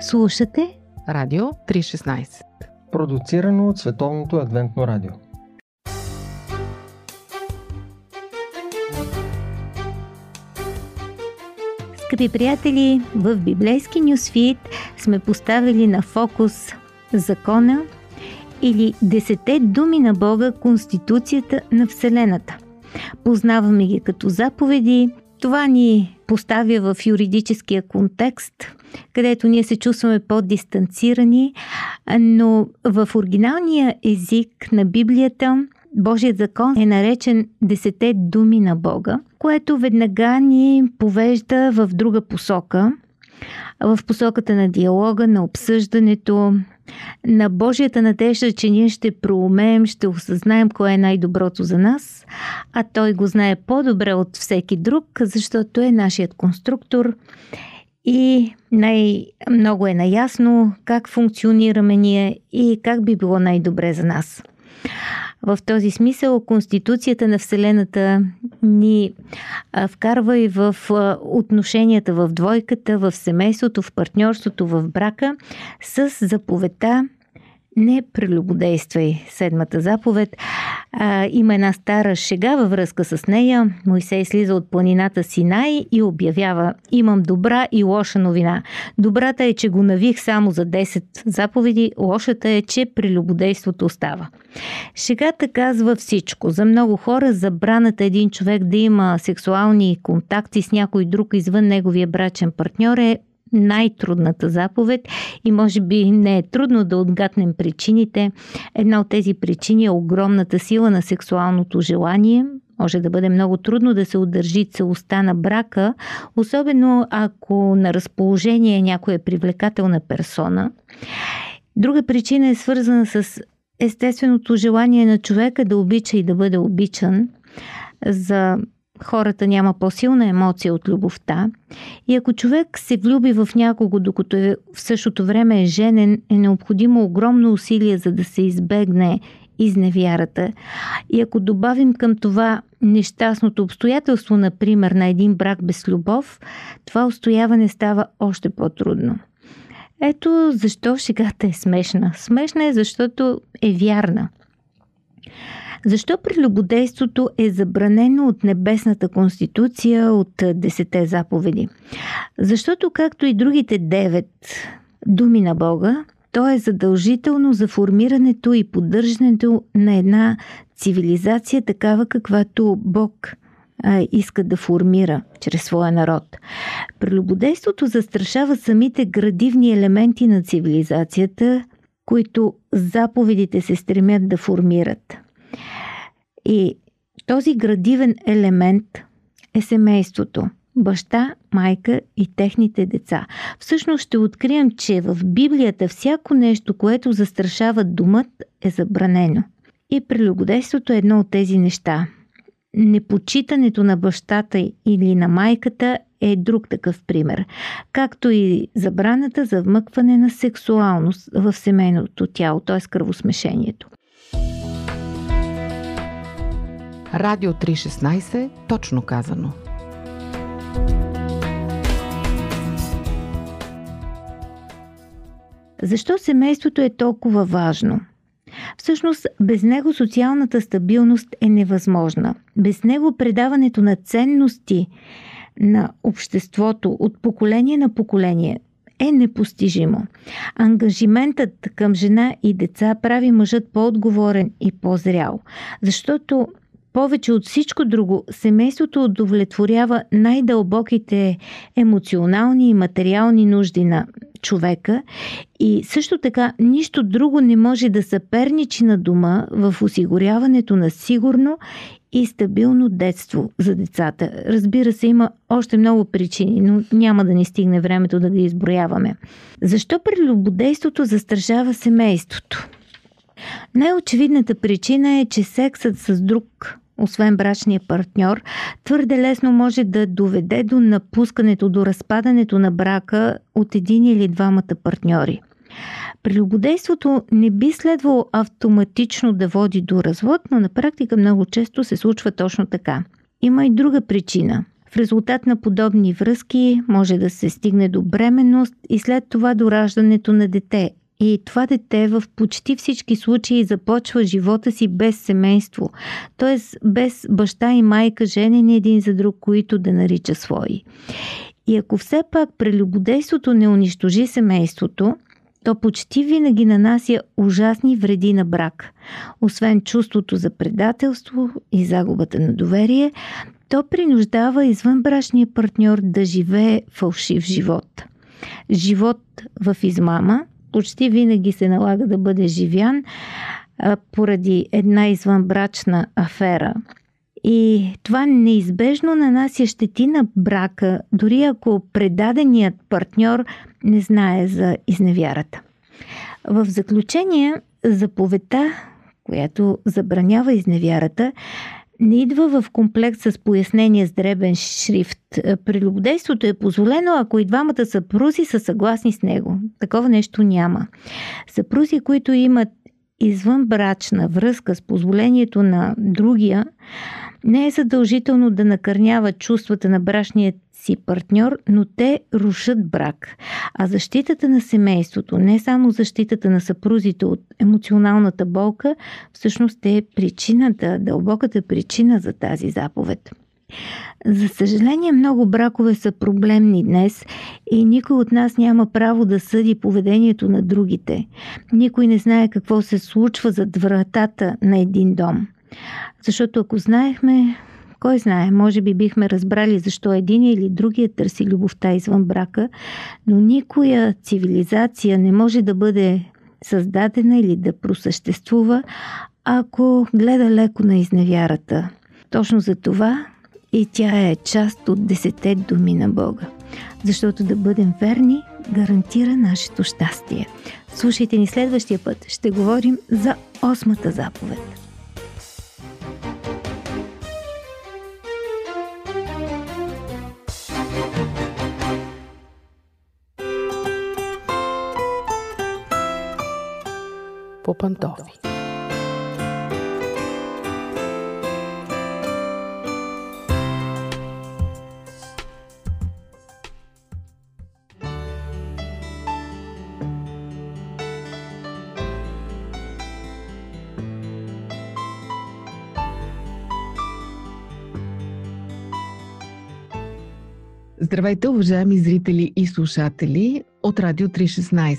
Слушате Радио 316 Продуцирано от Световното адвентно радио. Скъпи приятели, в библейски нюсфит сме поставили на фокус закона или десете думи на Бога, Конституцията на Вселената. Познаваме ги като заповеди, това ни поставя в юридическия контекст, където ние се чувстваме по-дистанцирани, но в оригиналния език на Библията Божият закон е наречен Десете думи на Бога, което веднага ни повежда в друга посока, в посоката на диалога, на обсъждането, на Божията надежда, че ние ще проумеем, ще осъзнаем кое е най-доброто за нас, а Той го знае по-добре от всеки друг, защото е нашият конструктор и най-много е наясно как функционираме ние и как би било най-добре за нас. В този смисъл Конституцията на Вселената ни вкарва и в отношенията в двойката, в семейството, в партньорството, в брака с заповедта не прелюбодействай. Седмата заповед. А, има една стара шега във връзка с нея. Моисей слиза от планината Синай и обявява Имам добра и лоша новина. Добрата е, че го навих само за 10 заповеди. Лошата е, че прелюбодейството остава. Шегата казва всичко. За много хора забраната един човек да има сексуални контакти с някой друг извън неговия брачен партньор е най-трудната заповед и може би не е трудно да отгатнем причините. Една от тези причини е огромната сила на сексуалното желание. Може да бъде много трудно да се удържи целостта на брака, особено ако на разположение някоя е привлекателна персона. Друга причина е свързана с естественото желание на човека да обича и да бъде обичан. За хората няма по-силна емоция от любовта. И ако човек се влюби в някого, докато е в същото време е женен, е необходимо огромно усилие, за да се избегне изневярата. И ако добавим към това нещастното обстоятелство, например, на един брак без любов, това устояване става още по-трудно. Ето защо шегата е смешна. Смешна е, защото е вярна. Защо прелюбодейството е забранено от Небесната конституция от Десете заповеди? Защото, както и другите девет думи на Бога, то е задължително за формирането и поддържането на една цивилизация, такава каквато Бог иска да формира чрез своя народ. Прелюбодейството застрашава самите градивни елементи на цивилизацията, които заповедите се стремят да формират. И този градивен елемент е семейството. Баща, майка и техните деца. Всъщност ще открием, че в Библията всяко нещо, което застрашава думът, е забранено. И прелюбодейството е едно от тези неща. Непочитането на бащата или на майката е друг такъв пример, както и забраната за вмъкване на сексуалност в семейното тяло, т.е. кръвосмешението. Радио 316, точно казано. Защо семейството е толкова важно? Всъщност, без него социалната стабилност е невъзможна. Без него предаването на ценности на обществото от поколение на поколение е непостижимо. Ангажиментът към жена и деца прави мъжът по-отговорен и по-зрял, защото повече от всичко друго, семейството удовлетворява най-дълбоките емоционални и материални нужди на човека и също така нищо друго не може да съперничи на дома в осигуряването на сигурно и стабилно детство за децата. Разбира се, има още много причини, но няма да ни стигне времето да ги изброяваме. Защо прелюбодейството застрашава семейството? Най-очевидната причина е, че сексът с друг освен брачния партньор, твърде лесно може да доведе до напускането, до разпадането на брака от един или двамата партньори. Прелюбодейството не би следвало автоматично да води до развод, но на практика много често се случва точно така. Има и друга причина. В резултат на подобни връзки може да се стигне до бременност и след това до раждането на дете. И това дете в почти всички случаи започва живота си без семейство, т.е. без баща и майка женени един за друг, които да нарича свои. И ако все пак прелюбодейството не унищожи семейството, то почти винаги нанася ужасни вреди на брак. Освен чувството за предателство и загубата на доверие, то принуждава извънбрачния партньор да живее фалшив живот. Живот в измама почти винаги се налага да бъде живян а, поради една извънбрачна афера. И това неизбежно нанася щети на брака, дори ако предаденият партньор не знае за изневярата. В заключение, заповедта, която забранява изневярата, не идва в комплект с пояснение с дребен шрифт. Прелюбодейството е позволено, ако и двамата съпрузи са съгласни с него. Такова нещо няма. Съпрузи, които имат извънбрачна връзка с позволението на другия, не е задължително да накърняват чувствата на брачния си партньор, но те рушат брак. А защитата на семейството, не само защитата на съпрузите от емоционалната болка, всъщност е причината, дълбоката причина за тази заповед. За съжаление, много бракове са проблемни днес и никой от нас няма право да съди поведението на другите. Никой не знае какво се случва зад вратата на един дом. Защото ако знаехме, кой знае, може би бихме разбрали защо един или другия търси любовта извън брака, но никоя цивилизация не може да бъде създадена или да просъществува, ако гледа леко на изневярата. Точно за това и тя е част от десете думи на Бога. Защото да бъдем верни гарантира нашето щастие. Слушайте ни следващия път. Ще говорим за осмата заповед. По Здравейте, уважаеми зрители и слушатели от Радио 316.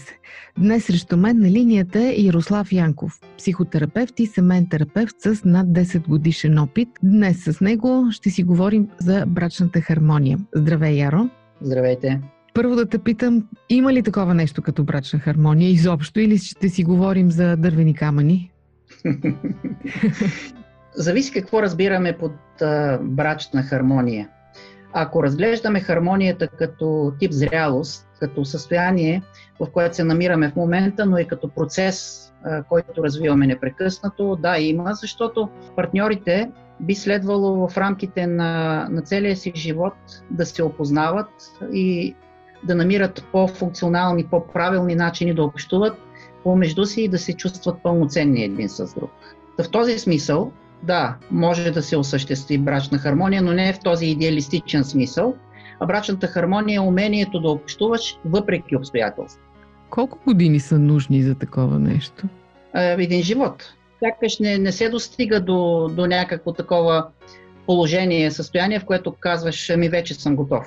Днес срещу мен на линията е Ярослав Янков, психотерапевт и семейен терапевт с над 10 годишен опит. Днес с него ще си говорим за брачната хармония. Здравей, Яро! Здравейте! Първо да те питам, има ли такова нещо като брачна хармония изобщо или ще си говорим за дървени камъни? Зависи какво разбираме под а, брачна хармония. Ако разглеждаме хармонията като тип зрялост, като състояние, в което се намираме в момента, но и като процес, който развиваме непрекъснато, да, има, защото партньорите би следвало в рамките на, на целия си живот да се опознават и да намират по-функционални, по-правилни начини да общуват помежду си и да се чувстват пълноценни един с друг. В този смисъл, да, може да се осъществи брачна хармония, но не в този идеалистичен смисъл. А брачната хармония е умението да общуваш въпреки обстоятелства. Колко години са нужни за такова нещо? Един живот. Сякаш не, не се достига до, до някакво такова положение, състояние, в което казваш, ми вече съм готов.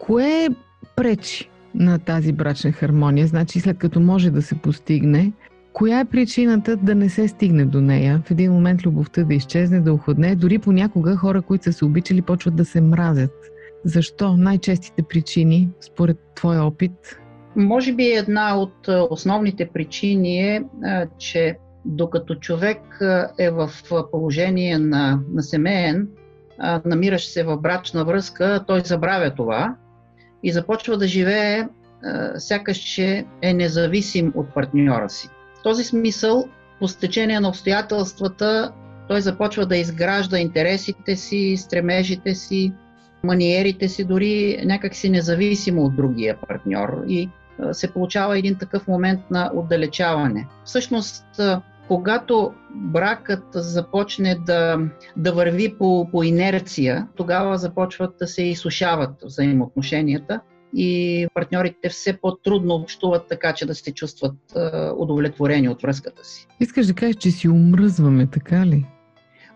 Кое пречи на тази брачна хармония? Значи след като може да се постигне, Коя е причината да не се стигне до нея? В един момент любовта да изчезне, да уходне. Дори понякога хора, които са се обичали, почват да се мразят. Защо? Най-честите причини, според твоя опит? Може би една от основните причини е, че докато човек е в положение на, на семейен, намираш се в брачна връзка, той забравя това и започва да живее сякаш, че е независим от партньора си. В този смисъл, по стечение на обстоятелствата, той започва да изгражда интересите си, стремежите си, маниерите си, дори някакси независимо от другия партньор и се получава един такъв момент на отдалечаване. Всъщност, когато бракът започне да, да върви по, по инерция, тогава започват да се изсушават взаимоотношенията и партньорите все по-трудно общуват така, че да се чувстват удовлетворени от връзката си. Искаш да кажеш, че си умръзваме, така ли?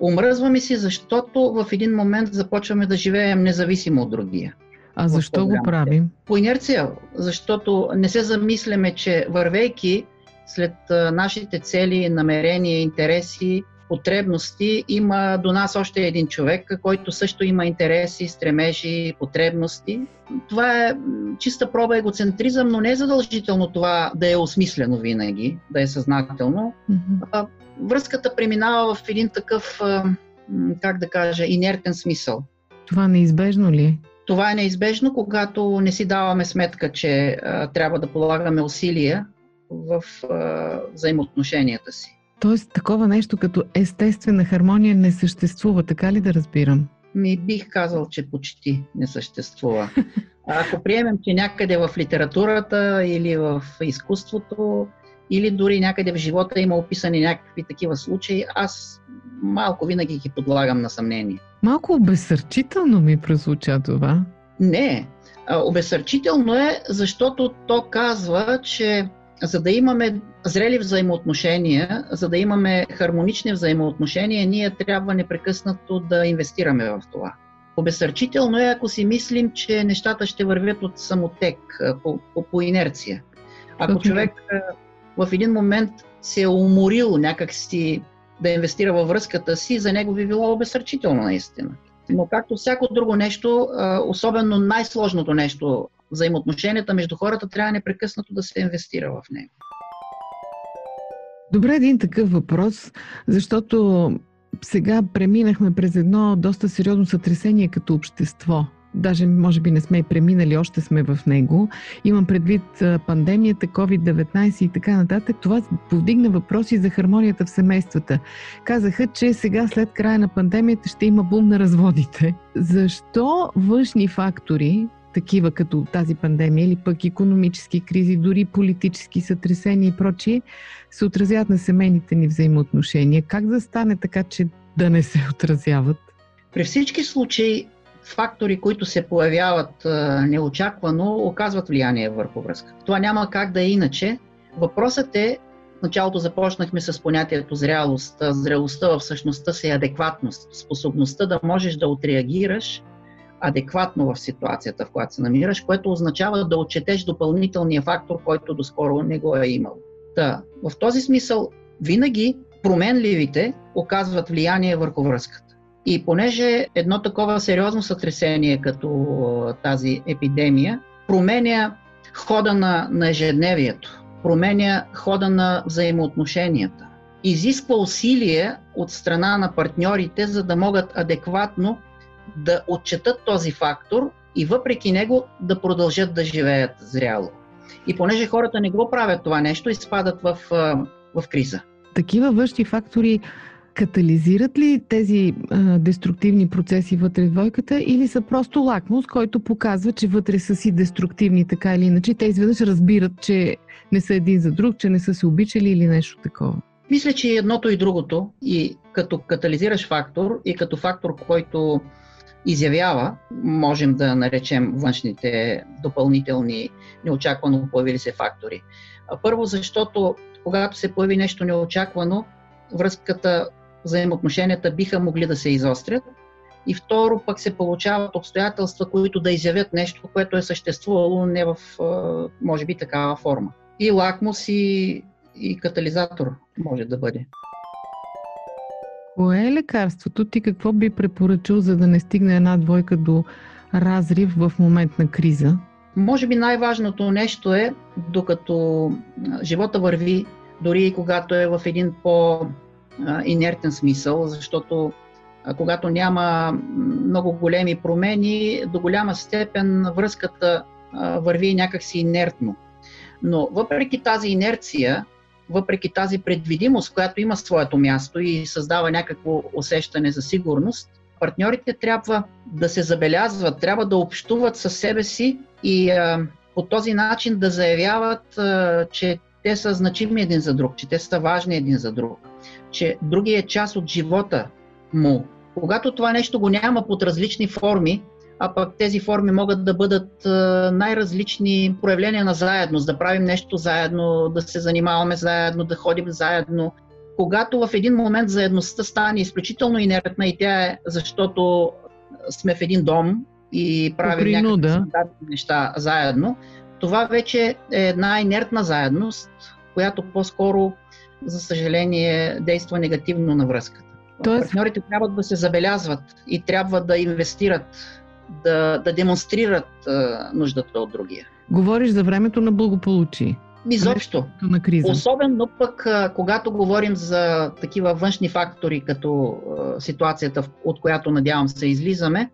Умръзваме си, защото в един момент започваме да живеем независимо от другия. А защо го правим? По инерция, защото не се замисляме, че вървейки след нашите цели, намерения, интереси, потребности, има до нас още един човек, който също има интереси, стремежи, потребности. Това е чиста проба егоцентризъм, но не е задължително това да е осмислено винаги, да е съзнателно. Mm-hmm. Връзката преминава в един такъв, как да кажа, инертен смисъл. Това неизбежно ли е? Това е неизбежно, когато не си даваме сметка, че а, трябва да полагаме усилия в а, взаимоотношенията си. Тоест, такова нещо като естествена хармония не съществува, така ли да разбирам? Ми бих казал, че почти не съществува. Ако приемем, че някъде в литературата или в изкуството, или дори някъде в живота има описани някакви такива случаи, аз малко винаги ги подлагам на съмнение. Малко обесърчително ми прозвуча това. Не, обесърчително е, защото то казва, че за да имаме зрели взаимоотношения, за да имаме хармонични взаимоотношения, ние трябва непрекъснато да инвестираме в това. Обесърчително е, ако си мислим, че нещата ще вървят от самотек, по, по, по инерция. Ако човек в един момент се е уморил някакси да инвестира във връзката си, за него би било обесърчително наистина. Но както всяко друго нещо, особено най-сложното нещо, взаимоотношенията между хората, трябва непрекъснато да се инвестира в него. Добре, един такъв въпрос, защото сега преминахме през едно доста сериозно сътресение като общество – даже може би не сме и преминали, още сме в него. Имам предвид пандемията, COVID-19 и така нататък. Това повдигна въпроси за хармонията в семействата. Казаха, че сега след края на пандемията ще има бум на разводите. Защо външни фактори, такива като тази пандемия или пък економически кризи, дори политически сътресения и прочие, се отразяват на семейните ни взаимоотношения? Как да стане така, че да не се отразяват? При всички случаи фактори, които се появяват неочаквано, оказват влияние върху връзка. Това няма как да е иначе. Въпросът е, в началото започнахме с понятието зрялост. Зрелостта в същността си е адекватност, способността да можеш да отреагираш адекватно в ситуацията, в която се намираш, което означава да отчетеш допълнителния фактор, който доскоро не го е имал. Та, в този смисъл, винаги променливите оказват влияние върху връзката. И понеже едно такова сериозно сътресение като тази епидемия променя хода на, на ежедневието, променя хода на взаимоотношенията, изисква усилие от страна на партньорите, за да могат адекватно да отчетат този фактор и въпреки него да продължат да живеят зряло. И понеже хората не го правят това нещо, изпадат в, в криза. Такива външни фактори Катализират ли тези а, деструктивни процеси вътре в двойката или са просто лакмус, който показва, че вътре са си деструктивни така или иначе? Те изведнъж разбират, че не са един за друг, че не са се обичали или нещо такова. Мисля, че едното и другото, и като катализираш фактор, и като фактор, който изявява, можем да наречем външните допълнителни неочаквано появили се фактори. Първо, защото когато се появи нещо неочаквано, връзката взаимоотношенията биха могли да се изострят. И второ, пък се получават обстоятелства, които да изявят нещо, което е съществувало не в, може би, такава форма. И лакмус, и, и катализатор може да бъде. Кое е лекарството? Ти какво би препоръчал, за да не стигне една двойка до разрив в момент на криза? Може би най-важното нещо е, докато живота върви, дори и когато е в един по инертен смисъл, защото когато няма много големи промени, до голяма степен връзката върви някакси инертно. Но въпреки тази инерция, въпреки тази предвидимост, която има своето място и създава някакво усещане за сигурност, партньорите трябва да се забелязват, трябва да общуват със себе си и а, по този начин да заявяват, а, че те са значими един за друг, че те са важни един за друг, че другия е част от живота му. Когато това нещо го няма под различни форми, а пък тези форми могат да бъдат най-различни проявления на заедност, да правим нещо заедно, да се занимаваме заедно, да ходим заедно. Когато в един момент заедността стане изключително инертна и тя е защото сме в един дом и правим някакви неща заедно, това вече е една инертна заедност, която по-скоро, за съжаление, действа негативно на връзката. Тоест... Партньорите трябва да се забелязват и трябва да инвестират, да, да демонстрират а, нуждата от другия. Говориш за времето на благополучие. Изобщо. На криза. Особено пък, когато говорим за такива външни фактори, като ситуацията, от която надявам се излизаме,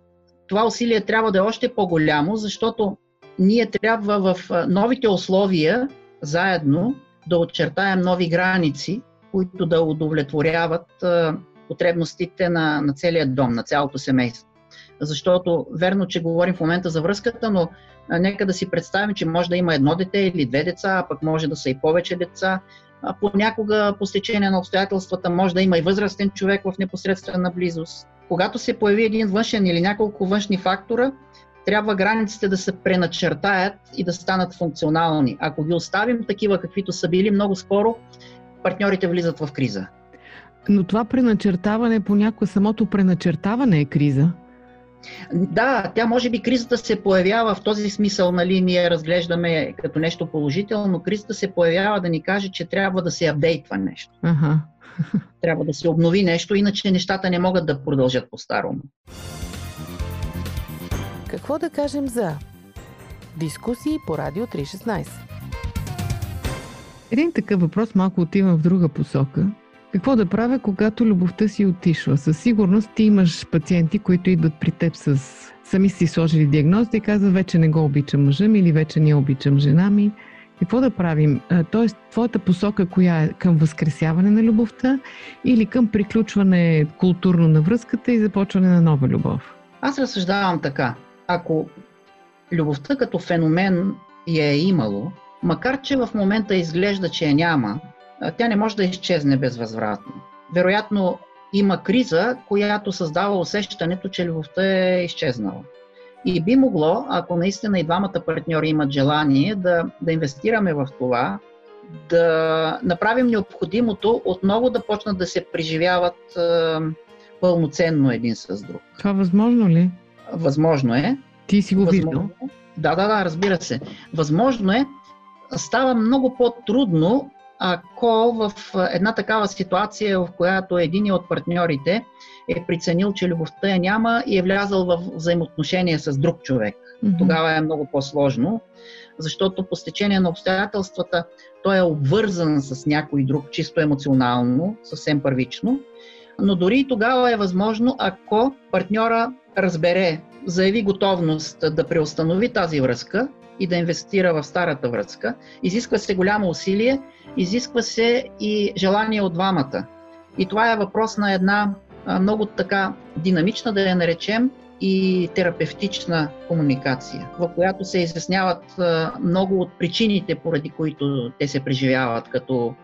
това усилие трябва да е още по-голямо, защото ние трябва в новите условия заедно да очертаем нови граници, които да удовлетворяват потребностите на, на целия дом, на цялото семейство. Защото верно, че говорим в момента за връзката, но нека да си представим, че може да има едно дете или две деца, а пък може да са и повече деца. А понякога по стечение на обстоятелствата може да има и възрастен човек в непосредствена близост. Когато се появи един външен или няколко външни фактора, трябва границите да се преначертаят и да станат функционални. Ако ги оставим такива, каквито са били, много скоро партньорите влизат в криза. Но това преначертаване, понякога самото преначертаване е криза. Да, тя може би кризата се появява в този смисъл, нали, ние разглеждаме като нещо положително, но кризата се появява да ни каже, че трябва да се апдейтва нещо. Ага. Трябва да се обнови нещо, иначе нещата не могат да продължат по-старому. Какво да кажем за дискусии по Радио 316? Един такъв въпрос малко отивам в друга посока. Какво да правя, когато любовта си отишла? Със сигурност ти имаш пациенти, които идват при теб с сами си сложили диагноза и казват вече не го обичам мъжа ми или вече не обичам жена ми. Какво да правим? Тоест, твоята посока коя е? Към възкресяване на любовта или към приключване културно на връзката и започване на нова любов? Аз разсъждавам така ако любовта като феномен я е имало, макар че в момента изглежда, че я няма, тя не може да изчезне безвъзвратно. Вероятно има криза, която създава усещането, че любовта е изчезнала. И би могло, ако наистина и двамата партньори имат желание, да, да инвестираме в това, да направим необходимото отново да почнат да се преживяват е, пълноценно един с друг. Това възможно ли? Възможно е. Ти си го виждал? Е. Да, да, да, разбира се. Възможно е. Става много по-трудно, ако в една такава ситуация, в която един от партньорите е преценил, че любовта я няма и е влязал в взаимоотношение с друг човек. Mm-hmm. Тогава е много по-сложно, защото по стечение на обстоятелствата той е обвързан с някой друг, чисто емоционално, съвсем първично. Но дори и тогава е възможно, ако партньора разбере, заяви готовност да преустанови тази връзка и да инвестира в старата връзка. Изисква се голямо усилие, изисква се и желание от двамата. И това е въпрос на една много така динамична, да я наречем, и терапевтична комуникация, в която се изясняват много от причините, поради които те се преживяват като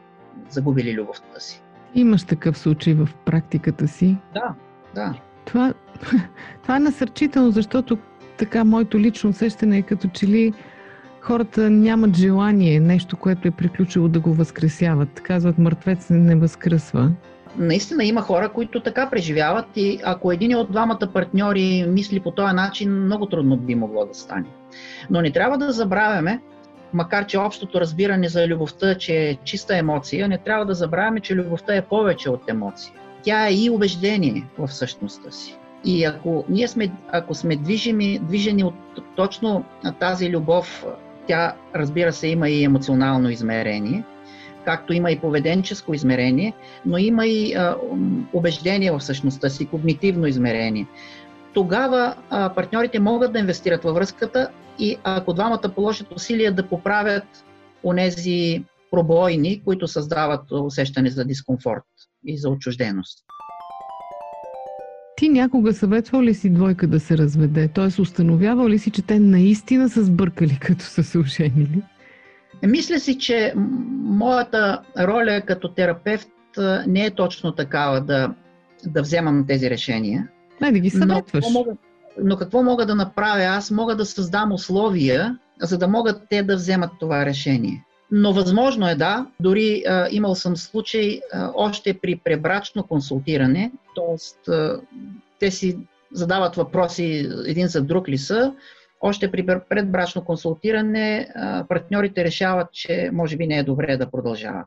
загубили любовта си. Имаш такъв случай в практиката си? Да, да. Това, това е насърчително, защото така моето лично усещане е като че ли хората нямат желание нещо, което е приключило да го възкресяват. Казват, мъртвец не възкръсва. Наистина има хора, които така преживяват и ако един от двамата партньори мисли по този начин, много трудно би могло да стане. Но не трябва да забравяме, макар че общото разбиране за любовта, че е чиста емоция, не трябва да забравяме, че любовта е повече от емоция тя е и убеждение в същността си. И ако ние сме, ако сме движени, движени от точно тази любов, тя разбира се има и емоционално измерение, както има и поведенческо измерение, но има и а, убеждение в същността си, когнитивно измерение. Тогава а, партньорите могат да инвестират във връзката и ако двамата положат усилия да поправят онези пробойни, които създават усещане за дискомфорт и за отчужденост. Ти някога съветвал ли си двойка да се разведе? Т.е. установявал ли си, че те наистина са сбъркали, като са се оженили? Мисля си, че моята роля като терапевт не е точно такава да, да вземам тези решения. Не, да ги съветваш. Но какво, мога, но какво мога да направя? Аз мога да създам условия, за да могат те да вземат това решение. Но възможно е да, дори а, имал съм случай а, още при пребрачно консултиране, т.е. те си задават въпроси един за друг ли са, още при предбрачно консултиране а, партньорите решават, че може би не е добре да продължават.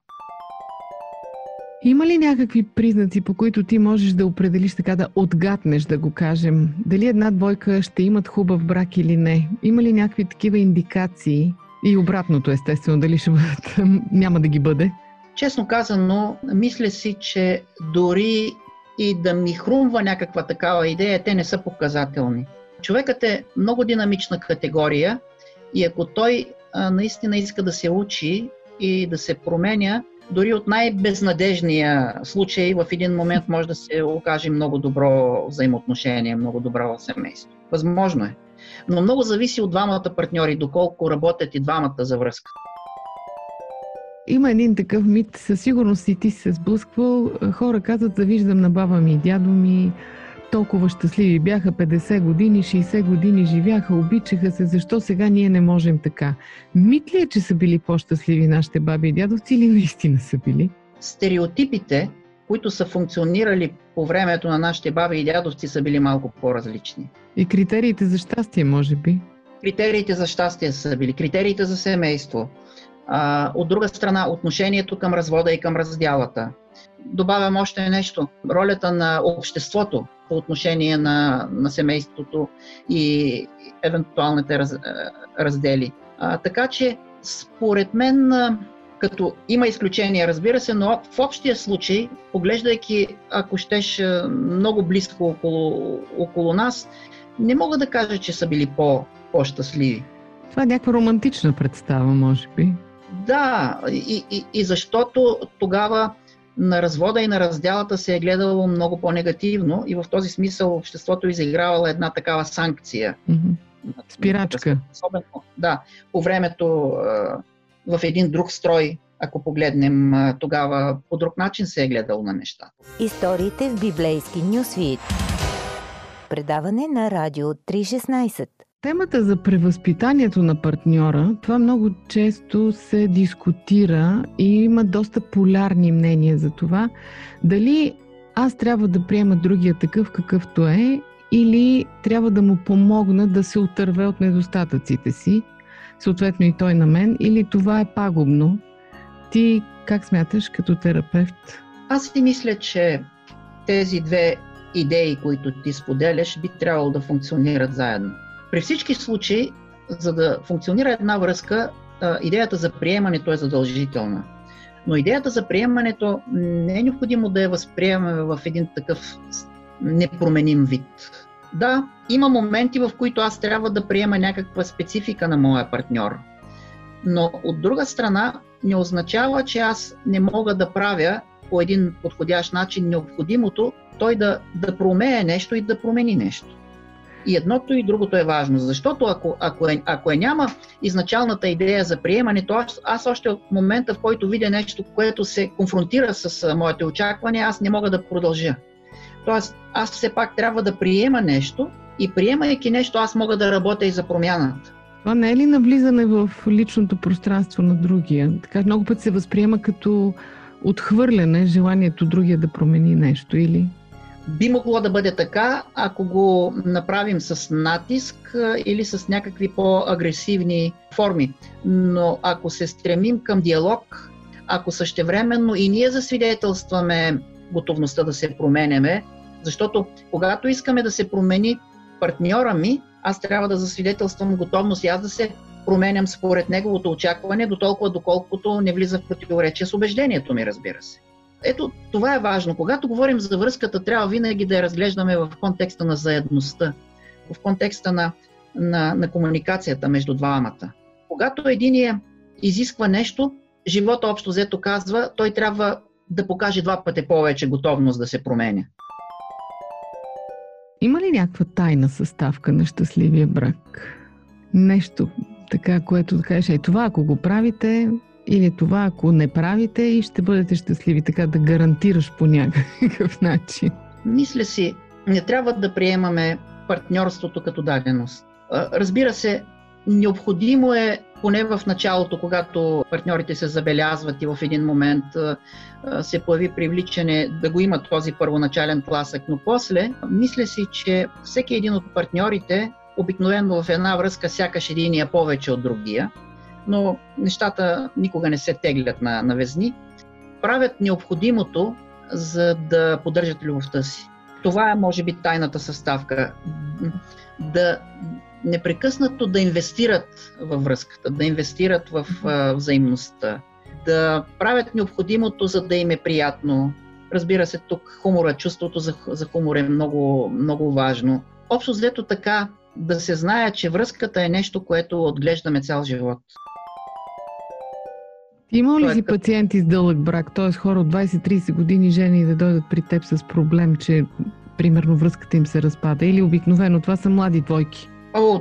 Има ли някакви признаци, по които ти можеш да определиш така, да отгатнеш, да го кажем? Дали една двойка ще имат хубав брак или не? Има ли някакви такива индикации? И обратното, естествено, дали ще бъдат, няма да ги бъде? Честно казано, мисля си, че дори и да ми хрумва някаква такава идея, те не са показателни. Човекът е много динамична категория и ако той а, наистина иска да се учи и да се променя, дори от най-безнадежния случай в един момент може да се окаже много добро взаимоотношение, много добро семейство. Възможно е. Но много зависи от двамата партньори, доколко работят и двамата за връзка. Има един такъв мит, със сигурност и ти се сблъсквал. Хора казват, завиждам на баба ми и дядо ми, толкова щастливи бяха 50 години, 60 години живяха, обичаха се, защо сега ние не можем така? Мит ли е, че са били по-щастливи нашите баби и дядовци или наистина са били? Стереотипите, които са функционирали по времето на нашите баби и дядовци, са били малко по-различни. И критериите за щастие, може би? Критериите за щастие са били, критериите за семейство. А, от друга страна, отношението към развода и към раздялата. Добавям още нещо. Ролята на обществото по отношение на, на семейството и евентуалните раз, раздели. А, така че, според мен, като има изключения, разбира се, но в общия случай, поглеждайки, ако щеш много близко около, около нас, не мога да кажа, че са били по, по-щастливи. Това е някаква романтична представа, може би. Да, и, и, и защото тогава на развода и на разделата се е гледало много по-негативно и в този смисъл обществото е изигравало една такава санкция. Mm-hmm. Спирачка. Особено, да, по времето в един друг строй, ако погледнем тогава, по друг начин се е гледало на нещата. Историите в библейски нюсвит. Предаване на Радио 316. Темата за превъзпитанието на партньора, това много често се дискутира и има доста полярни мнения за това. Дали аз трябва да приема другия такъв какъвто е или трябва да му помогна да се отърве от недостатъците си, съответно и той на мен, или това е пагубно. Ти как смяташ като терапевт? Аз си мисля, че тези две идеи, които ти споделяш, би трябвало да функционират заедно. При всички случаи, за да функционира една връзка, идеята за приемането е задължителна. Но идеята за приемането не е необходимо да я възприемаме в един такъв непроменим вид. Да, има моменти, в които аз трябва да приема някаква специфика на моя партньор. Но от друга страна, не означава, че аз не мога да правя по един подходящ начин необходимото той да, да промее нещо и да промени нещо. И едното и другото е важно, защото ако, ако, е, ако е няма изначалната идея за приемането, аз, аз още от момента, в който видя нещо, което се конфронтира с моите очаквания, аз не мога да продължа. Тоест, аз все пак трябва да приема нещо и приемайки нещо, аз мога да работя и за промяната. Това не е ли навлизане в личното пространство на другия? Така много път се възприема като отхвърляне желанието другия да промени нещо или? Би могло да бъде така, ако го направим с натиск или с някакви по-агресивни форми. Но ако се стремим към диалог, ако същевременно и ние засвидетелстваме готовността да се променяме, защото когато искаме да се промени партньора ми, аз трябва да засвидетелствам готовност и аз да се променям според неговото очакване, до толкова доколкото не влиза в противоречие с убеждението ми, разбира се. Ето, това е важно. Когато говорим за връзката, трябва винаги да я разглеждаме в контекста на заедността, в контекста на, на, на комуникацията между двамата. Когато единия изисква нещо, живота общо взето казва, той трябва да покаже два пъти повече готовност да се променя. Има ли някаква тайна съставка на щастливия брак? Нещо, така, което да кажеш, е това ако го правите, или това ако не правите и ще бъдете щастливи, така да гарантираш по някакъв начин. Мисля си, не трябва да приемаме партньорството като даденост. Разбира се, необходимо е поне в началото, когато партньорите се забелязват и в един момент се появи привличане да го има този първоначален тласък, но после мисля си, че всеки един от партньорите обикновено в една връзка сякаш един е повече от другия, но нещата никога не се теглят на, на везни, правят необходимото, за да поддържат любовта си. Това е, може би, тайната съставка. Да непрекъснато да инвестират във връзката, да инвестират в взаимността, да правят необходимото, за да им е приятно. Разбира се, тук хумора, чувството за, за хумор е много, много важно. Общо взето така да се знае, че връзката е нещо, което отглеждаме цял живот. Има ли си пациенти с дълъг брак, т.е. хора от 20-30 години жени да дойдат при теб с проблем, че примерно връзката им се разпада или обикновено това са млади двойки? О,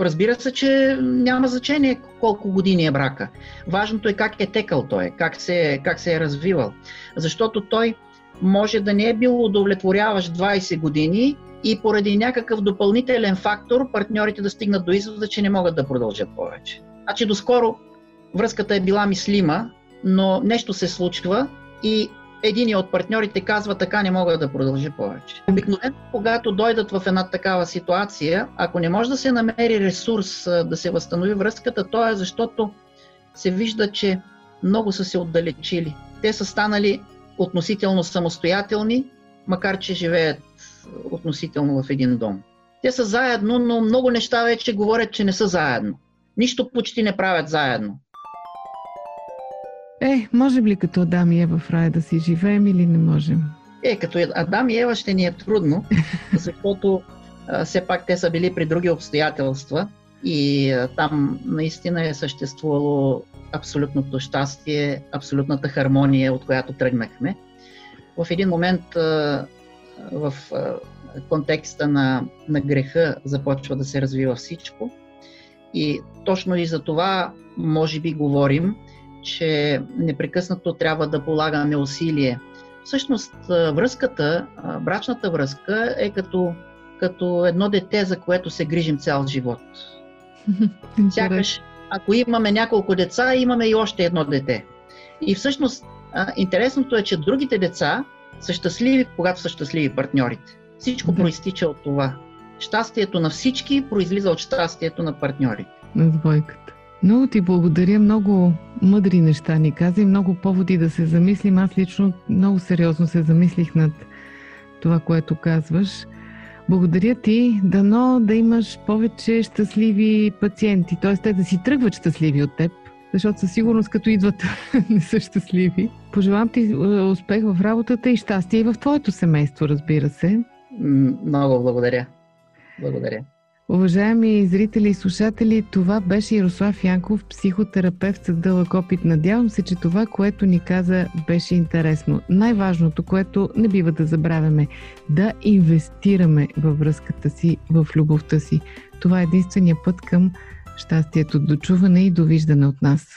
разбира се, че няма значение колко години е брака. Важното е как е текал той, как се, как се е развивал. Защото той може да не е бил удовлетворяващ 20 години и поради някакъв допълнителен фактор партньорите да стигнат до извода, че не могат да продължат повече. Значи доскоро връзката е била мислима, но нещо се случва и един от партньорите казва така не мога да продължа повече. Обикновено, когато дойдат в една такава ситуация, ако не може да се намери ресурс да се възстанови връзката, то е защото се вижда, че много са се отдалечили. Те са станали относително самостоятелни, макар че живеят относително в един дом. Те са заедно, но много неща вече говорят, че не са заедно. Нищо почти не правят заедно. Е, можем ли като Адам и Ева в рая да си живеем или не можем? Е, като Адам и Ева ще ни е трудно, защото а, все пак те са били при други обстоятелства и а, там наистина е съществувало абсолютното щастие, абсолютната хармония, от която тръгнахме. В един момент а, в контекста на, на греха започва да се развива всичко. И точно и за това, може би, говорим, че непрекъснато трябва да полагаме усилие. Всъщност, връзката, брачната връзка е като, като едно дете, за което се грижим цял живот. Сякаш, ако имаме няколко деца, имаме и още едно дете. И всъщност, интересното е, че другите деца са щастливи, когато са щастливи партньорите. Всичко да. проистича от това. Щастието на всички произлиза от щастието на партньорите. На двойката. Много ти благодаря, много мъдри неща ни каза и много поводи да се замислим. Аз лично много сериозно се замислих над това, което казваш. Благодаря ти, дано да имаш повече щастливи пациенти, т.е. те да си тръгват щастливи от теб, защото със сигурност като идват не са щастливи. Пожелавам ти е, успех в работата и щастие и в твоето семейство, разбира се. Много благодаря. Благодаря. Уважаеми зрители и слушатели, това беше Ярослав Янков, психотерапевт с дълъг опит. Надявам се, че това, което ни каза, беше интересно. Най-важното, което не бива да забравяме, да инвестираме във връзката си, в любовта си. Това е единствения път към щастието, дочуване и довиждане от нас.